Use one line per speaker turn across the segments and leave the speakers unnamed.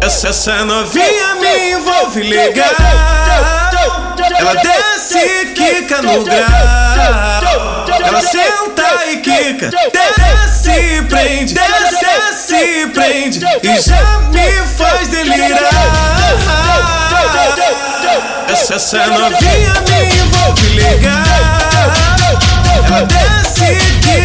Essa, essa novinha me envolve legal. Ela desce e quica no grau. Ela senta e quica. Desce e prende, desce e prende. E já me faz delirar. Essa, essa novinha me envolve legal. Ela desce e quica.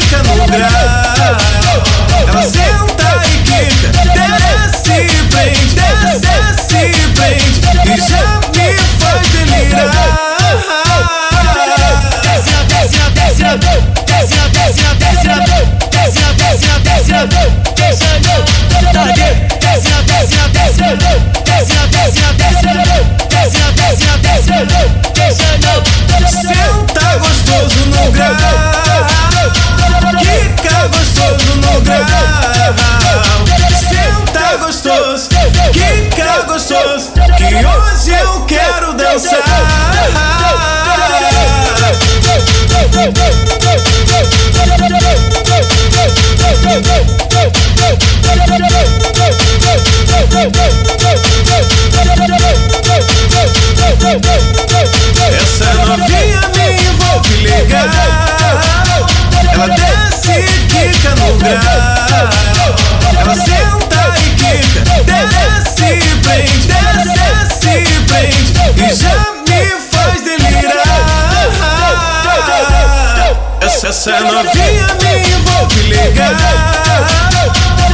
Essa, novinha me envolve legal.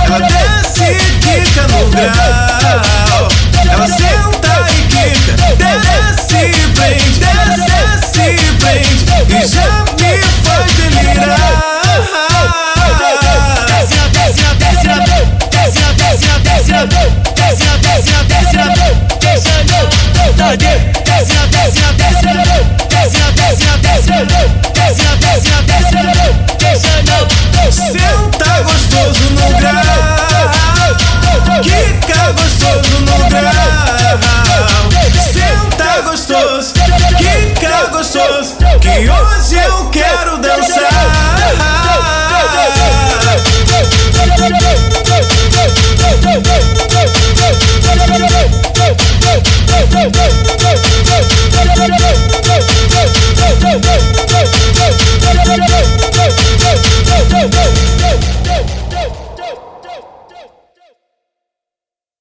Ela desce e quica no grau. Ela senta e quica, desce e prende, desce e prende e já